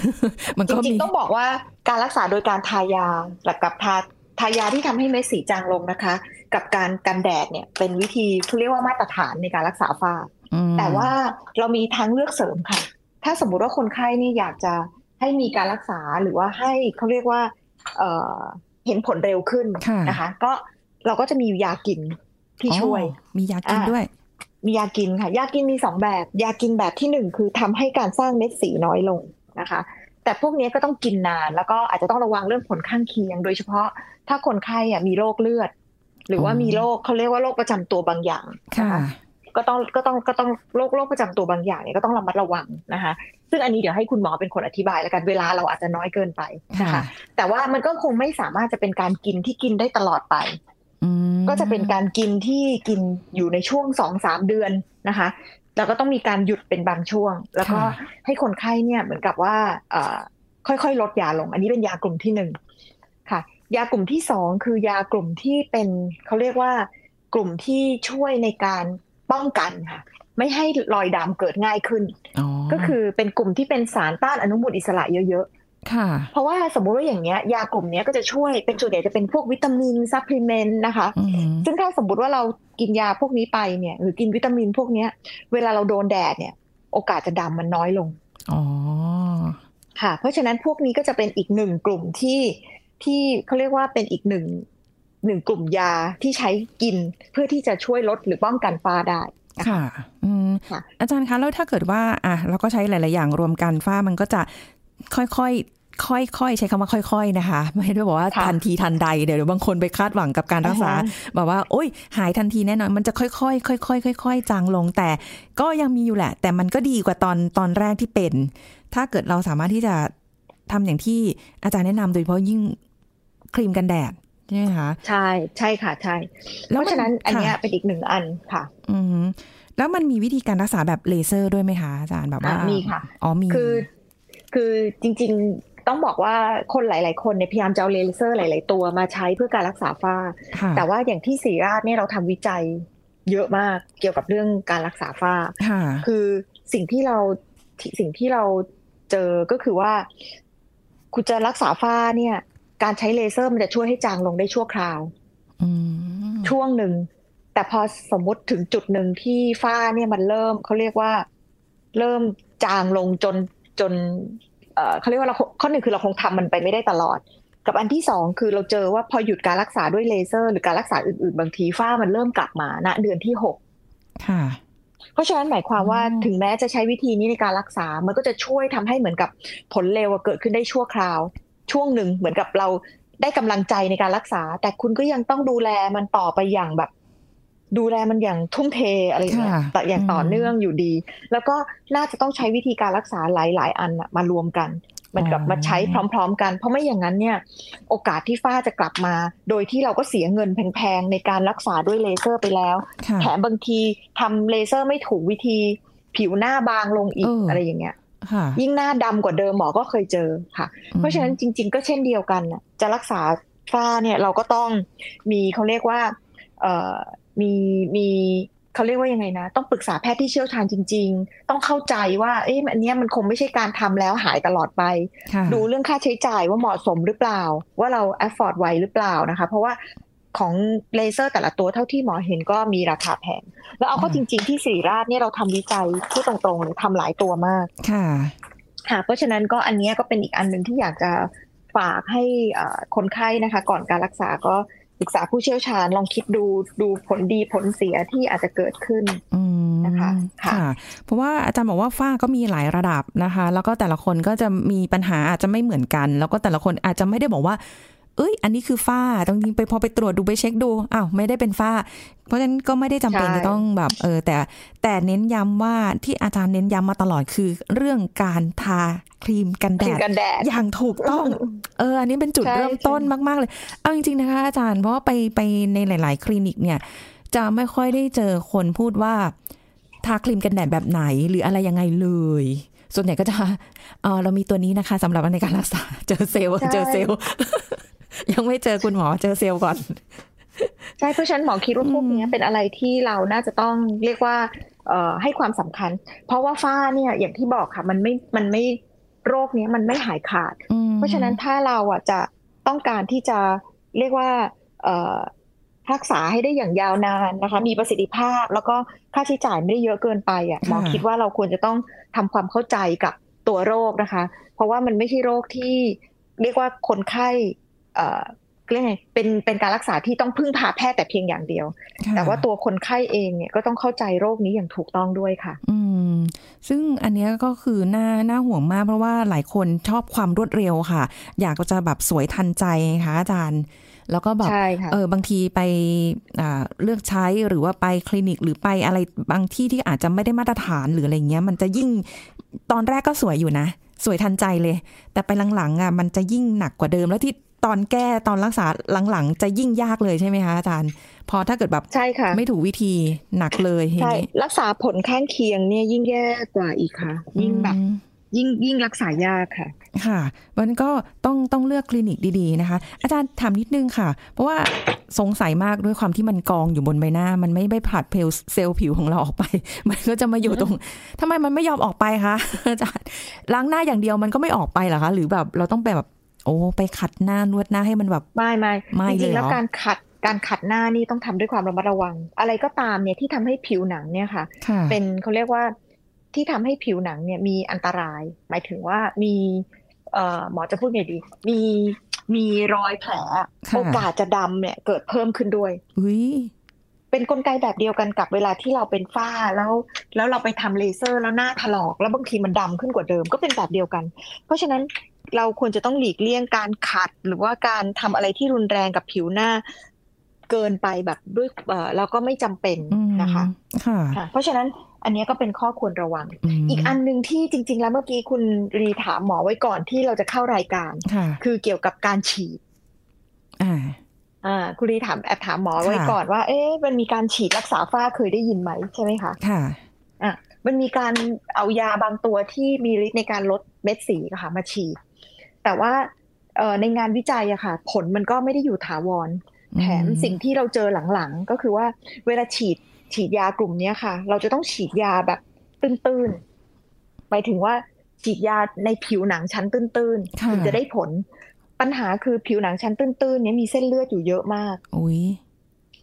[SPEAKER 3] มัน
[SPEAKER 2] จ
[SPEAKER 3] ก็
[SPEAKER 2] ริ
[SPEAKER 3] มี
[SPEAKER 2] งๆต้องบอกว่าการรักษาโดยการทายาหลักกับทาทายาที่ทำให้เม็ดสีจางลงนะคะ กับการกันแดดเนี่ยเป็นวิธีเขาเรียกว่ามาตรฐานในการรักษาฝ้า
[SPEAKER 3] อืม
[SPEAKER 2] แต่ว่าเรามีทางเลือกเสริมค่ะ ถ้าสมมุติว่าคนไข้นี่อยากจะให้มีการรักษาหรือว่าให้เขาเรียกว่าเอ่อเห็นผลเร็วขึ้น
[SPEAKER 3] ค่ะ
[SPEAKER 2] นะคะ ก็เราก็จะมียากิน ที่ช่วย
[SPEAKER 3] อ๋อมียากิน
[SPEAKER 2] อ่า
[SPEAKER 3] ด้วย
[SPEAKER 2] มียากินค่ะ ยากินมีสองแบบ ยากินแบบที่หนึ่งคือทำให้การสร้างเม็ดสีน้อยลงนะคะ แต่พวกนี้ก็ต้องกินนาน แล้วก็อาจจะต้องระวังเรื่องผลข้างเคียง โดยเฉพาะถ้าคนไข้อะมีโรคเลือด หรือว่า
[SPEAKER 3] อ๋อ
[SPEAKER 2] มีโรคเขาเรียกว่าโรคประจำตัวบางอย่างนะ
[SPEAKER 3] ค่ะ
[SPEAKER 2] คะก็ต้องก็ต้องก็ต้องโรคโรคประจำตัวบางอย่างเนี่ยก็ต้องระมัดระวังนะคะ ซึ่งอันนี้เดี๋ยวให้คุณหมอเป็นคนอธิบายแล้วกันเวลาเราอาจจะน้อยเกินไปนะคะ
[SPEAKER 3] ค่ะ
[SPEAKER 2] แต่ว่ามันก็คงไม่สามารถจะเป็นการกินที่กินได้ตลอดไป
[SPEAKER 3] อืม
[SPEAKER 2] ก็จะเป็นการกินที่กินอยู่ในช่วงสองสามเดือนนะคะ แล้วก็ต้องมีการหยุดเป็นบางช่วง แล้วก็ให้คนไข้เนี่ยเหมือนกับว่าเอ่อค่อยๆ ลดยาลง อันนี้เป็นยากลุ่มที่หนึ่งค่ะ ยากลุ่มที่สองคือยากลุ่มที่เป็นเขาเรียกว่ากลุ่มที่ช่วยในการป้องกันค่ะไม่ให้รอยดำเกิดง่ายขึ้น
[SPEAKER 3] อ๋อ
[SPEAKER 2] ก็คือเป็นกลุ่มที่เป็นสารต้านอนุมูลอิสระเยอะ
[SPEAKER 3] ค่ะ
[SPEAKER 2] ๆ เพราะว่าสมมุติว่าอย่างเงี้ยยากลุ่มเนี้ยก็จะช่วยเป็นส่วนใหญ่จะเป็นพวกวิตามิน supplement นะคะ
[SPEAKER 3] อืม
[SPEAKER 2] ซึ่งถ้าสมมติว่าเรากินยาพวกนี้ไปเนี่ยหรือกินวิตามินพวกเนี้ย เวลาเราโดนแดดเนี่ย โอกาสจะดำมันน้อยลง
[SPEAKER 3] อ๋อ
[SPEAKER 2] ค่ะ เพราะฉะนั้นพวกนี้ก็จะเป็นอีกหนึ่งกลุ่มที่ที่เขาเรียกว่าเป็นอีกหนึ่งหนึ่งกลุ่มยาที่ใช้กินเพื่อที่จะช่วยลดหรือป้องกันฟ้าได้นะคะ
[SPEAKER 3] ค่ะอืม
[SPEAKER 2] ค่ะ
[SPEAKER 3] อาจารย์คะแล้วถ้าเกิดว่าอะเราก็ใช้หลาย ๆ อย่างรวมกันฝ้ามันก็จะค่อยๆ ค่อยๆ ใช้คำว่าค่อยๆนะคะ ไม่ได้บอกว่า
[SPEAKER 2] ค่ะ
[SPEAKER 3] ทันทีทันใดเดี๋ยวบางคนไปคาดหวังกับการรักษา
[SPEAKER 2] อ่าฮะ
[SPEAKER 3] แบบว่า โอ้ยหายทันทีแน่นอนมันจะค่อยๆค่อยๆค่อยๆจางลง แต่ก็ยังมีอยู่แหละ แต่มันก็ดีกว่าตอนตอนแรกที่เป็น ถ้าเกิดเราสามารถที่จะทำอย่างที่อาจารย์แนะนำโดยเฉพาะยิ่งครีมกันแดดใช่ไหมคะ
[SPEAKER 2] ใช่ใช่ค่ะใช่
[SPEAKER 3] แล้ว
[SPEAKER 2] เพราะฉะนั้นอันเนี้ย
[SPEAKER 3] ค่ะ
[SPEAKER 2] เป็นอีกหนึ่งอันค่ะ
[SPEAKER 3] อืมแล้วมันมีวิธีการรักษาแบบเลเซอร์ด้วยไหมคะอาจารย์แบบว่า
[SPEAKER 2] อะมีค่ะ
[SPEAKER 3] อ๋อมี
[SPEAKER 2] คือคือจริง ๆ ต้องบอกว่าคนหลาย ๆ คนเนี่ยพยายามจะเอาเลเซอร์หลาย ๆ ตัวมาใช้เพื่อการรักษาฝ้า
[SPEAKER 3] ค่ะ
[SPEAKER 2] แต่ว่าอย่างที่ศรีราชเนี่ยเราทำวิจัยเยอะมากเกี่ยวกับเรื่องการรักษาฝ้า
[SPEAKER 3] ค่ะ
[SPEAKER 2] คือสิ่งที่เราสิ่งที่เราเจอก็คือว่า คุณจะรักษาฝ้าเนี่ย การใช้เลเซอร์มันจะช่วยให้จางลงได้ชั่วคราว
[SPEAKER 3] อืม
[SPEAKER 2] ช่วงหนึ่ง แต่พอสมมุติถึงจุดหนึ่งที่ฝ้าเนี่ยมันเริ่มเขาเรียกว่า เริ่มจางลงจนจน เอ่อเขาเรียกว่าเราข้อหนึ่งคือเราคงทำมันไปไม่ได้ตลอด กับอันที่สองคือเราเจอว่าพอหยุดการรักษาด้วยเลเซอร์ หรือการรักษาอื่นๆ บางทีฝ้ามันเริ่มกลับมาณเดือนที่หก
[SPEAKER 3] ค่ะ
[SPEAKER 2] เพราะฉะนั้นหมายความว่า
[SPEAKER 3] อืม
[SPEAKER 2] ถึงแม้จะใช้วิธีนี้ในการรักษา มันก็จะช่วยทำให้เหมือนกับผลเร็วอะเกิดขึ้นได้ชั่วคราว ช่วงหนึ่งเหมือนกับเราได้กำลังใจในการรักษา แต่คุณก็ยังต้องดูแลมันต่อไปอย่างแบบ ดูแลมันอย่างทุ่มเทอะไรอย่างเงี้ย
[SPEAKER 3] ค่ะ
[SPEAKER 2] แต่อย่างต่ออ
[SPEAKER 3] ม
[SPEAKER 2] เนื่องอยู่ดี แล้วก็น่าจะต้องใช้วิธีการรักษาหลาย ๆ อันน่ะมารวมกันมันกลับมาใช้พร้อม ๆ กัน เพราะไม่อย่างนั้นเนี่ยโอกาสที่ฝ้าจะกลับมา โดยที่เราก็เสียเงินแพงๆในการรักษาด้วยเลเซอร์ไปแล้ว
[SPEAKER 3] ค่ะ
[SPEAKER 2] แถมบางทีทำเลเซอร์ไม่ถูกวิธี ผิวหน้าบางลงอีก
[SPEAKER 3] เอออ
[SPEAKER 2] อะไรอย่างเงี้ย
[SPEAKER 3] ค่ะ
[SPEAKER 2] ยิ่งหน้าดำกว่าเดิมหมอก็เคยเจอค่ะ เพราะฉะนั้นจริง ๆ ก็เช่นเดียวกันน่ะจะรักษาฝ้าเนี่ยเราก็ต้องมีเขาเรียกว่าเอ่อ มีมีเขาเรียกว่ายังไงนะ ต้องปรึกษาแพทย์ที่เชี่ยวชาญจริง ๆ ต้องเข้าใจว่าเอ๊ะอันเนี้ยมันคงไม่ใช่การทำแล้วหายตลอดไป
[SPEAKER 3] ค่ะ
[SPEAKER 2] ดูเรื่องค่าใช้จ่ายว่าเหมาะสมหรือเปล่า ว่าเรา afford ไหวหรือเปล่านะคะ เพราะว่าของเลเซอร์แต่ละตัวเท่าที่หมอเห็นก็มีราคาแพง แล้วเอาเข้า
[SPEAKER 3] อื
[SPEAKER 2] จ
[SPEAKER 3] ม
[SPEAKER 2] ริง ๆ ที่สิริราชเนี่ยเราทำวิจัยพูดตรงๆเลยทำหลายตัวมาก
[SPEAKER 3] ค่ะ
[SPEAKER 2] ค่ะเพราะฉะนั้นก็อันเนี้ยก็เป็นอีกอันหนึ่งที่อยากจะฝากให้เอ่อคนไข้นะคะ ก่อนการรักษาก็ ปรึกษาผู้เชี่ยวชาญลองคิดดูดูผลดีผลเสียที่อาจจะเกิดขึ้น
[SPEAKER 3] อืม
[SPEAKER 2] นะคะค่ะ
[SPEAKER 3] ค่ะเพราะว่าอาจารย์บอกว่าฝ้าก็มีหลายระดับนะคะ แล้วก็แต่ละคนก็จะมีปัญหาอาจจะไม่เหมือนกัน แล้วก็แต่ละคนอาจจะไม่ได้บอกว่า เอ้ย อันนี้คือฝ้าตรงนี้ไปพอไปตรวจดูไปเช็คดูอ้าวไม่ได้เป็นฝ้า เพราะฉะนั้นก็ไม่ได้จำเป็น
[SPEAKER 2] ใช่
[SPEAKER 3] จะต้องแบบ เออ แต่ แต่เน้นย้ำว่าที่อาจารย์เน้นย้ำมาตลอดคือ เรื่องการทาครีมกันแด
[SPEAKER 2] ครีม
[SPEAKER 3] ด
[SPEAKER 2] กันแดด
[SPEAKER 3] อย่างถูกต้อง เออ อันนี้เป็นจุด
[SPEAKER 2] ใช่
[SPEAKER 3] เริ่มต้นมากๆเลย เอาจริงๆนะคะ อาจารย์เพราะว่าไปไปในหลาย ๆ คลินิกเนี่ย จะไม่ค่อยได้เจอคนพูดว่าทาครีมกันแดดแบบไหนหรืออะไรยังไงเลย ส่วนใหญ่ก็จะเออเรามีตัวนี้นะคะสำหรับในการรักษาเจอเซลล์
[SPEAKER 2] ใช่
[SPEAKER 3] เจอเซลล์ ยังไม่เจอคุณหมอเจอเซลล์ก่อน
[SPEAKER 2] ใช่เพราะฉะนั้นหมอคิดว่าพวกเนี้ยเป็นอะไรที่เราน่าจะต้องเรียกว่าเอ่อให้ความสำคัญ เพราะว่าฝ้าเนี่ยอย่างที่บอกค่ะ มันไม่มันไม่โรคเนี้ยมันไม่หายขาด
[SPEAKER 3] อืม
[SPEAKER 2] เพราะฉะนั้นถ้าเราอะจะต้องการที่จะเรียกว่าเอ่อรักษาให้ได้อย่างยาวนานนะคะ มีประสิทธิภาพ แล้วก็ค่าใช้จ่ายไม่ได้เยอะเกินไปอะหมอคิดว่าเราควรจะต้องทำความเข้าใจกับตัวโรคนะคะ เพราะว่ามันไม่ใช่โรคที่เรียกว่าคนไข้ เอ่อเรียกไงเป็นเป็นการรักษาที่ต้องพึ่งพาแพทย์แต่เพียงอย่างเดียว
[SPEAKER 3] ค่ะ
[SPEAKER 2] แต่ว่าตัวคนไข้เองเนี่ยก็ต้องเข้าใจโรคนี้อย่างถูกต้องด้วยค่ะ
[SPEAKER 3] อืม ซึ่งอันเนี้ยก็คือน่าน่าห่วงมาก เพราะว่าหลายคนชอบความรวดเร็วค่ะ อยากจะแบบสวยทันใจไงคะอาจารย์ แล้วก็แบบ
[SPEAKER 2] ใช่ค่ะ
[SPEAKER 3] เออบางทีไปอ่าเลือกใช้หรือว่าไปคลินิกหรือไปอะไรบางที่ที่อาจจะไม่ได้มาตรฐานหรืออะไรเงี้ย มันจะยิ่งตอนแรกก็สวยอยู่นะสวยทันใจเลย แต่ไปหลังๆอะมันจะยิ่งหนักกว่าเดิมแล้วที่ ตอนแก้ตอนรักษาหลังๆ จะยิ่งยากเลยใช่ไหมคะอาจารย์ พอถ้าเกิดแบบ
[SPEAKER 2] ใช่ค่ะ
[SPEAKER 3] ไม่ถูกวิธีหนักเลยอย่าง
[SPEAKER 2] ใช่
[SPEAKER 3] นี้
[SPEAKER 2] รักษาผลข้างเคียงเนี่ยยิ่งแย่กว่าอีกค่ะ ยิ่งแบบ
[SPEAKER 3] อืม
[SPEAKER 2] ยิ่งยิ่งรักษายากค่ะ
[SPEAKER 3] ค่ะ มันก็ต้องต้องเลือกคลินิกดีๆนะคะ อาจารย์ถามนิดนึงค่ะ เพราะว่าสงสัยมากด้วยความที่มันกองอยู่บนใบหน้า มันไม่ไปผลัดเพลเซลล์ผิวของเราออกไป มันก็จะมาอยู่ตรงทำไมมันไม่ยอมออกไปคะอาจารย์ล้างหน้าอย่างเดียวมันก็ไม่ออกไปเหรอคะ หรือแบบเราต้องไปแบบ โอ้ไปขัดหน้านวดหน้าให้มันแบบ
[SPEAKER 2] ไม่ไม่
[SPEAKER 3] ไม่
[SPEAKER 2] จ
[SPEAKER 3] เลย
[SPEAKER 2] ริงๆ
[SPEAKER 3] เหรอ
[SPEAKER 2] แล้วการขัดการขัดหน้านี่ต้องทำด้วยความระมัดระวัง อะไรก็ตามเนี่ยที่ทำให้ผิวหนังเนี่ยค่ะ
[SPEAKER 3] ค่ะ
[SPEAKER 2] เป็นเขาเรียกว่าที่ทำให้ผิวหนังเนี่ยมีอันตราย หมายถึงว่ามีเอ่อหมอจะพูดไงดี มีมีรอยแผล
[SPEAKER 3] ค่ะ
[SPEAKER 2] โอกาสจะดำเนี่ยเกิดเพิ่มขึ้นด้วย
[SPEAKER 3] อุ้ย
[SPEAKER 2] เป็นกลไกแบบเดียวกันกับเวลาที่เราเป็นฝ้าแล้ว แล้วเราไปทำเลเซอร์แล้วหน้าถลอก แล้วบางทีมันดำขึ้นกว่าเดิมก็เป็นแบบเดียวกัน เพราะฉะนั้น เราควรจะต้องหลีกเลี่ยงการขัด หรือว่าการทำอะไรที่รุนแรงกับผิวหน้า เกินไปแบบด้วยเอ่อแล้วก็ไม่จำเป็น
[SPEAKER 3] อืม
[SPEAKER 2] นะคะ
[SPEAKER 3] ค่ะ
[SPEAKER 2] ค่ะเพราะฉะนั้นอันเนี้ยก็เป็นข้อควรระวัง
[SPEAKER 3] ม
[SPEAKER 2] อีกอันหนึ่งที่จริง ๆ แล้วเมื่อกี้คุณรีถามหมอไว้ก่อนที่เราจะเข้ารายการ
[SPEAKER 3] ค่ะ
[SPEAKER 2] คือเกี่ยวกับการฉีด
[SPEAKER 3] อ่า
[SPEAKER 2] อ่าคุณรีถามแอบถามหมอไว้
[SPEAKER 3] ค่ะ
[SPEAKER 2] ก่อนว่า เอ๊ะมันมีการฉีดรักษาฝ้าเคยได้ยินไหมใช่ไหมคะ
[SPEAKER 3] ค่ะ
[SPEAKER 2] อะมันมีการเอายาบางตัวที่มีฤทธิ์ในการลดเม็ดสีอะค่ะมาฉีด แต่ว่าเอ่อในงานวิจัยอะค่ะ ผลมันก็ไม่ได้อยู่ถาวร แถม
[SPEAKER 3] อืม
[SPEAKER 2] สิ่งที่เราเจอหลังๆ ก็คือว่าเวลาฉีดฉีดยากลุ่มเนี้ยค่ะ เราจะต้องฉีดยาแบบตื้นๆหมายถึงว่าฉีดยาในผิวหนังชั้นตื้นๆ
[SPEAKER 3] ค่ะ
[SPEAKER 2] ถึงจะได้ผล ปัญหาคือผิวหนังชั้นตื้นๆเนี้ยมีเส้นเลือดอยู่เยอะมาก
[SPEAKER 3] อุ้ย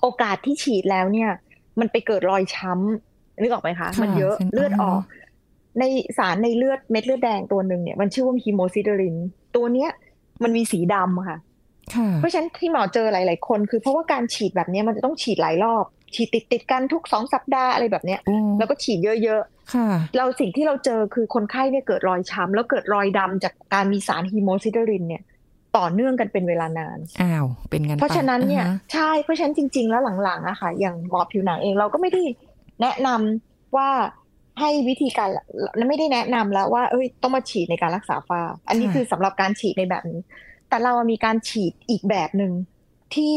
[SPEAKER 2] โอกาสที่ฉีดแล้วเนี่ย มันไปเกิดรอยช้ำนึกออกไหมคะ
[SPEAKER 3] ค่ะ
[SPEAKER 2] มันเยอะ
[SPEAKER 3] เส้น
[SPEAKER 2] เลือดออก
[SPEAKER 3] อ่
[SPEAKER 2] ในสารในเลือดเม็ดเลือดแดงตัวหนึ่งเนี่ยมันชื่อว่าฮีโมซิเดริน ตัวเนี้ยมันมีสีดำค่ะ
[SPEAKER 3] ค่ะ
[SPEAKER 2] เพราะฉะนั้นที่หมอเจอหลาย ๆ คนคือเพราะว่าการฉีดแบบเนี้ยมันจะต้องฉีดหลายรอบ ฉีดติดติดๆกันทุกสองสัปดาห์อะไรแบบเนี้ย
[SPEAKER 3] โอ้
[SPEAKER 2] แล้วก็ฉีดเยอะ
[SPEAKER 3] ค่ะ
[SPEAKER 2] ๆเราสิ่งที่เราเจอคือคนไข้เนี่ยเกิดรอยช้ำแล้วเกิดรอยดำจากการมีสารฮีโมซิเดรินเนี่ยต่อเนื่องกันเป็นเวลานาน
[SPEAKER 3] อ้าว เป็นกัน
[SPEAKER 2] เพราะฉะนั้นเนี่ย
[SPEAKER 3] อ่าฮะ
[SPEAKER 2] ใช่ เพราะฉะนั้นจริง ๆ แล้วหลังๆอะค่ะ อย่างหมอผิวหนังเองเราก็ไม่ได้แนะนำว่า ให้วิธีการไม่ได้แนะนำแล้วว่าเอ้ยต้องมาฉีดในการรักษาฝ้า อันนี้คือสำหรับการฉีดในแบบนี้ แต่เรามีการฉีดอีกแบบหนึ่งที่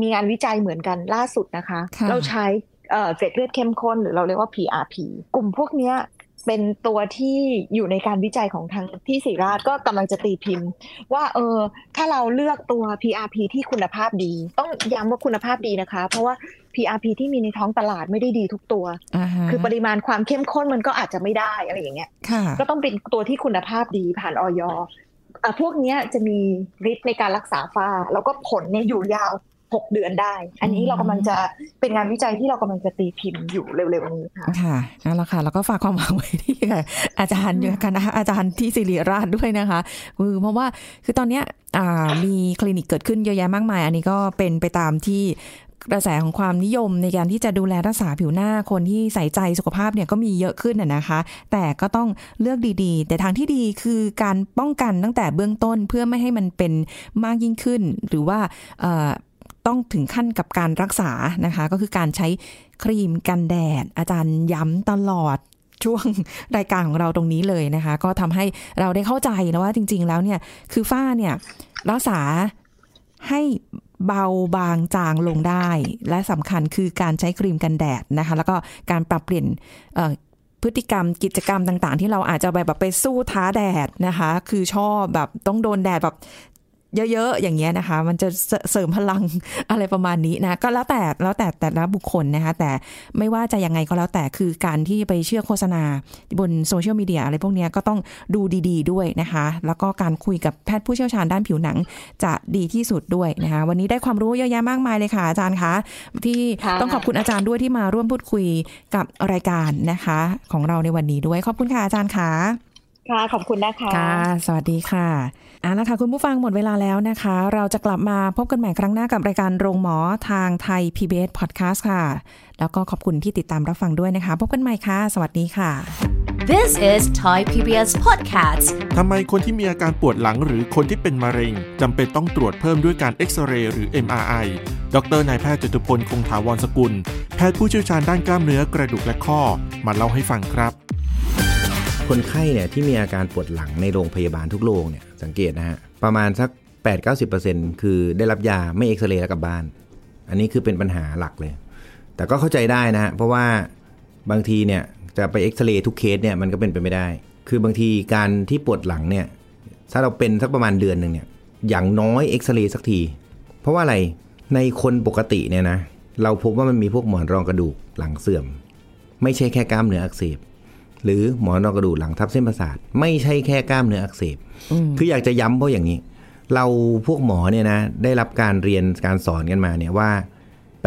[SPEAKER 2] มีงานวิจัยเหมือนกันล่าสุดนะคะ
[SPEAKER 3] ค่ะ
[SPEAKER 2] เราใช้เอ่อเกล็ดเลือดเข้มข้นหรือเราเรียกว่า PRP กลุ่มพวกเนี้ย เป็นตัวที่อยู่ในการวิจัยของทางที่ศิริราชก็กำลังจะตีพิมพ์ ว่าเออถ้าเราเลือกตัว PRP ที่คุณภาพดี ต้องย้ำว่าคุณภาพดีนะคะ เพราะว่า PRP ที่มีในท้องตลาดไม่ได้ดีทุกตัวา
[SPEAKER 3] ฮะ
[SPEAKER 2] คือปริมาณความเข้มข้นมันก็อาจจะไม่ได้อะไรอย่างเงี้ย
[SPEAKER 3] ค่ะ
[SPEAKER 2] ก็ต้องเป็นตัวที่คุณภาพดีผ่านออยอะพวกเนี้ยจะมีฤทธิ์ในการรักษาฝ้า แล้วก็ผลเนี่ยอยู่ยาว 6 เดือนได้ อันนี้เรากำลังจะเป็นงานวิจัยที่เรากำลังจะตีพิมพ์อยู่เร็วๆนี้ค่ะ
[SPEAKER 3] ค่ะนั่นแหละค่ะ แล้วก็ฝากความหวังไว้ที่อาจารย์ด้วยกันนะคะอาจารย์ที่ศิริราชด้วยนะคะคือเพราะว่าคือตอนเนี้ยอ่ามีคลินิกเกิดขึ้นเยอะแยะมากมาย อันนี้ก็เป็นไปตามที่กระแสของความนิยมในการที่จะดูแลรักษาผิวหน้าคนที่ใส่ใจสุขภาพเนี่ยก็มีเยอะขึ้นน่ะนะคะ แต่ก็ต้องเลือกดีๆ แต่ทางที่ดีคือการป้องกันตั้งแต่เบื้องต้นเพื่อไม่ให้มันเป็นมากยิ่งขึ้น หรือว่าเอ่อ ต้องถึงขั้นกับการรักษานะคะ ก็คือการใช้ครีมกันแดด อาจารย์ย้ำตลอดช่วงรายการของเราตรงนี้เลยนะคะ ก็ทำให้เราได้เข้าใจนะว่าจริง ๆ แล้วเนี่ยคือฝ้าเนี่ยรักษาให้เบาบางจางลงได้ และสำคัญคือการใช้ครีมกันแดดนะคะ แล้วก็การปรับเปลี่ยนพฤติกรรมกิจกรรมต่าง ๆ ที่เราอาจจะแบบแบบไปสู้ท้าแดดนะคะ คือชอบแบบต้องโดนแดดแบบ เยอะๆ อย่างเงี้ยนะคะ มันจะเสเสริมพลังอะไรประมาณนี้นะ ก็แล้วแต่แล้วแต่แต่ละบุคคลนะคะ แต่ไม่ว่าจะยังไงก็แล้วแต่คือการที่ไปเชื่อโฆษณาบนโซเชียลมีเดียอะไรพวกเนี้ยก็ต้องดูดีๆด้วยนะคะ แล้วก็การคุยกับแพทย์ผู้เชี่ยวชาญด้านผิวหนังจะดีที่สุดด้วยนะคะ วันนี้ได้ความรู้เยอะแยะมากมายเลยค่ะอาจารย์คะ ที่
[SPEAKER 2] ค่ะ
[SPEAKER 3] ต้องขอบคุณอาจารย์ด้วยที่มาร่วมพูดคุยกับรายการนะคะ ของเราในวันนี้ด้วย ขอบคุณค่ะอาจารย์ค่ะ
[SPEAKER 2] ค่ะ ขอบคุณนะคะ
[SPEAKER 3] ค่ะ สวัสดีค่ะ เอาละค่ะคุณผู้ฟังหมดเวลาแล้วนะคะ เราจะกลับมาพบกันใหม่ครั้งหน้ากับรายการโรงหมอทางไทย PBS Podcast ค่ะ แล้วก็ขอบคุณที่ติดตามรับฟังด้วยนะคะ พบกันใหม่ค่ะ สวัสดีค่ะ
[SPEAKER 1] This is Thai PBS Podcast
[SPEAKER 4] ทำไมคนที่มีอาการปวดหลังหรือคนที่เป็นมะเร็งจำเป็นต้องตรวจเพิ่มด้วยการเอ็กซเรย์หรือ MRI ดรนายแพทย์จตุพลคงถาวรสกุล แพทย์ผู้เชี่ยวชาญด้านกล้ามเนื้อกระดูกและข้อ มาเล่าให้ฟังครับ
[SPEAKER 5] คนไข้เนี่ยที่มีอาการปวดหลังในโรงพยาบาลทุกโรงเนี่ยสังเกตนะฮะ ประมาณสัก 8-90%คือได้รับยาไม่เอ็กซเรย์แล้วกลับบ้าน อันนี้คือเป็นปัญหาหลักเลย แต่ก็เข้าใจได้นะฮะเพราะว่าบางทีเนี่ยจะไปเอ็กซเรย์ทุกเคสเนี่ยมันก็เป็นไปไม่ได้ คือบางทีการที่ปวดหลังเนี่ยถ้าเราเป็นสักประมาณเดือนหนึ่งเนี่ยอย่างน้อยเอ็กซเรย์สักที เพราะว่าอะไรในคนปกติเนี่ยนะเราพบว่ามันมีพวกหมอนรองกระดูกหลังเสื่อม ไม่ใช่แค่กล้ามเนื้ออักเสบ หรือหมอนรองกระดูกหลังทับเส้นประสาท ไม่ใช่แค่กล้ามเนื้ออักเสบ คืออยากจะย้ำเพราะอย่างนี้ เราพวกหมอเนี่ยนะได้รับการเรียนการสอนกันมาเนี่ยว่า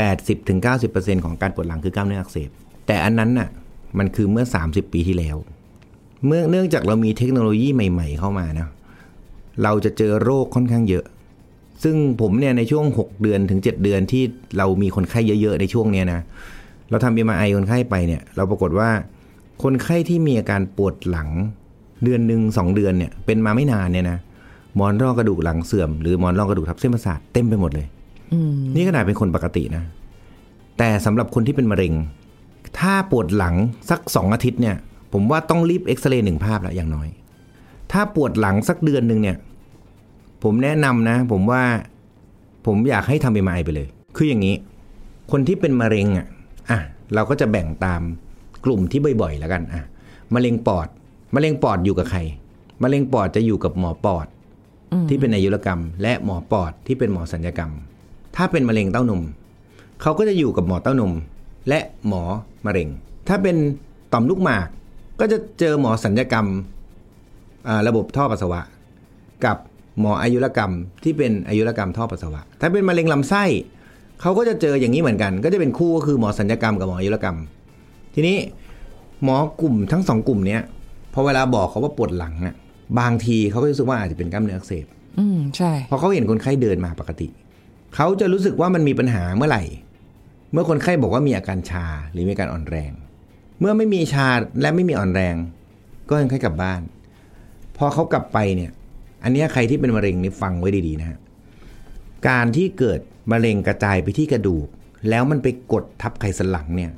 [SPEAKER 5] 80-90%ของการปวดหลังคือกล้ามเนื้ออักเสบ แต่อันนั้นน่ะมันคือเมื่อ 30 ปีที่แล้ว เมื่อเนื่องจากเรามีเทคโนโลยีใหม่ ๆ เข้ามานะเราจะเจอโรคค่อนข้างเยอะ ซึ่งผมเนี่ยในช่วง 6 เดือนถึง 7 เดือนที่เรามีคนไข้เยอะ ๆ ในช่วงเนี้ยนะ เราทำ MRI คนไข้ไปเนี่ย เราปรากฏว่า คนไข้ที่มีอาการปวดหลัง เดือนหนึ่งสองเดือนเนี่ยเป็นมาไม่นานเนี่ยนะหมอนรองกระดูกหลังเสื่อมหรือหมอนรองกระดูกทับเส้นประสาทเต็มไปหมดเลย
[SPEAKER 3] อืม
[SPEAKER 5] นี่ขนาดเป็นคนปกตินะ แต่สำหรับคนที่เป็นมะเร็ง ถ้าปวดหลังสักสองอาทิตย์เนี่ย ผมว่าต้องรีบเอ็กซเรย์หนึ่งภาพแล้วอย่างน้อย ถ้าปวดหลังสักเดือนหนึ่งเนี่ย ผมแนะนำนะ ผมว่าผมอยากให้ทำเอ็มไอไปเลย คืออย่างนี้ คนที่เป็นมะเร็งอะอะเราก็จะแบ่งตาม กลุ่มที่บ่อยๆแล้วกันอะมะเร็งปอดมะเร็งปอดอยู่กับใครมะเร็งปอดจะอยู่กับหมอปอด ที่เป็นอายุรกรรม และหมอปอดที่เป็นหมอสัญญกรรม ถ้าเป็นมะเร็งเต้านมเขาก็จะอยู่กับหมอเต้านม และหมอมะเร็ง ถ้าเป็นต่อมลูกหมาก ก็จะเจอหมอสัญญกรรมอ่าระบบท่อปัสสาวะ กับหมออายุรกรรมที่เป็นอายุรกรรมท่อปัสสาวะ ถ้าเป็นมะเร็งลำไส้เขาก็จะเจออย่างนี้เหมือนกัน ก็จะเป็นคู่ก็คือหมอสัญญกรรมกับหมออายุรกรรม ทีนี้หมอกลุ่มทั้งสองกลุ่มเนี้ยพอเวลาบอกเขาว่าปวดหลังอะบางทีเขาก็รู้สึกว่าอาจจะเป็นกล้ามเนื้ออักเสบ
[SPEAKER 3] อืมใช่
[SPEAKER 5] พอเขาเห็นคนไข้เดินมาปกติ เขาจะรู้สึกว่ามันมีปัญหาเมื่อไหร่ เมื่อคนไข้บอกว่ามีอาการชาหรือมีอาการอ่อนแรง เมื่อไม่มีชาและไม่มีอ่อนแรง ก็ยังให้กลับบ้าน พอเขากลับไปเนี่ย อันเนี้ยใครที่เป็นมะเร็งนี่ฟังไว้ดีๆนะฮะการที่เกิดมะเร็งกระจายไปที่กระดูก แล้วมันไปกดทับไขสันหลังเนี่ย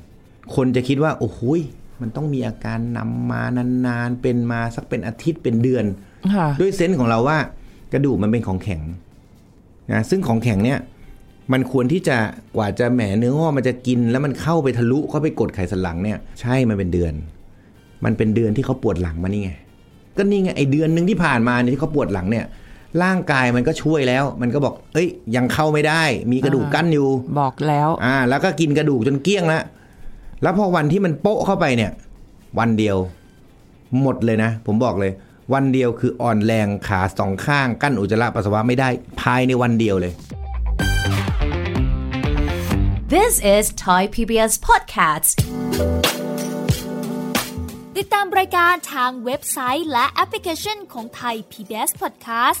[SPEAKER 5] คนจะคิดว่า โอ้โหยมันต้องมีอาการนำมานานๆ เป็นมาสักเป็นอาทิตย์เป็นเดือน
[SPEAKER 3] ค่ะ
[SPEAKER 5] ด้วยเซนส์ของเราว่า กระดูกมันเป็นของแข็งนะซึ่งของแข็งเนี่ย มันควรที่จะกว่าจะแหมเนื้องอกมันจะกิน แล้วมันเข้าไปทะลุเข้าไปกดไขสันหลังเนี่ย ใช่มันเป็นเดือน มันเป็นเดือนที่เขาปวดหลังมานี่ไงก็นี่ไงไอเดือนหนึ่งที่ผ่านมาเนี่ยที่เขาปวดหลังเนี่ย ร่างกายมันก็ช่วยแล้ว มันก็บอก เอ้ย ยังเข้าไม่ได้ มีกระดูกกั้นอยู่
[SPEAKER 3] บอกแล้ว
[SPEAKER 5] อ่า แล้วก็กินกระดูกจนเกลี้ยงแล้ว แล้วพอวันที่มันโปะเข้าไปเนี่ย วันเดียว หมดเลยนะ ผมบอกเลย วันเดียวคืออ่อนแรงขาสองข้างกั้นอุจจาระปัสสาวะไม่ได้ภายในวันเดียวเลย
[SPEAKER 1] This is Thai PBS Podcast
[SPEAKER 6] ติดตามรายการทางเว็บไซต์และแอปพลิเคชันของไทย PBS Podcast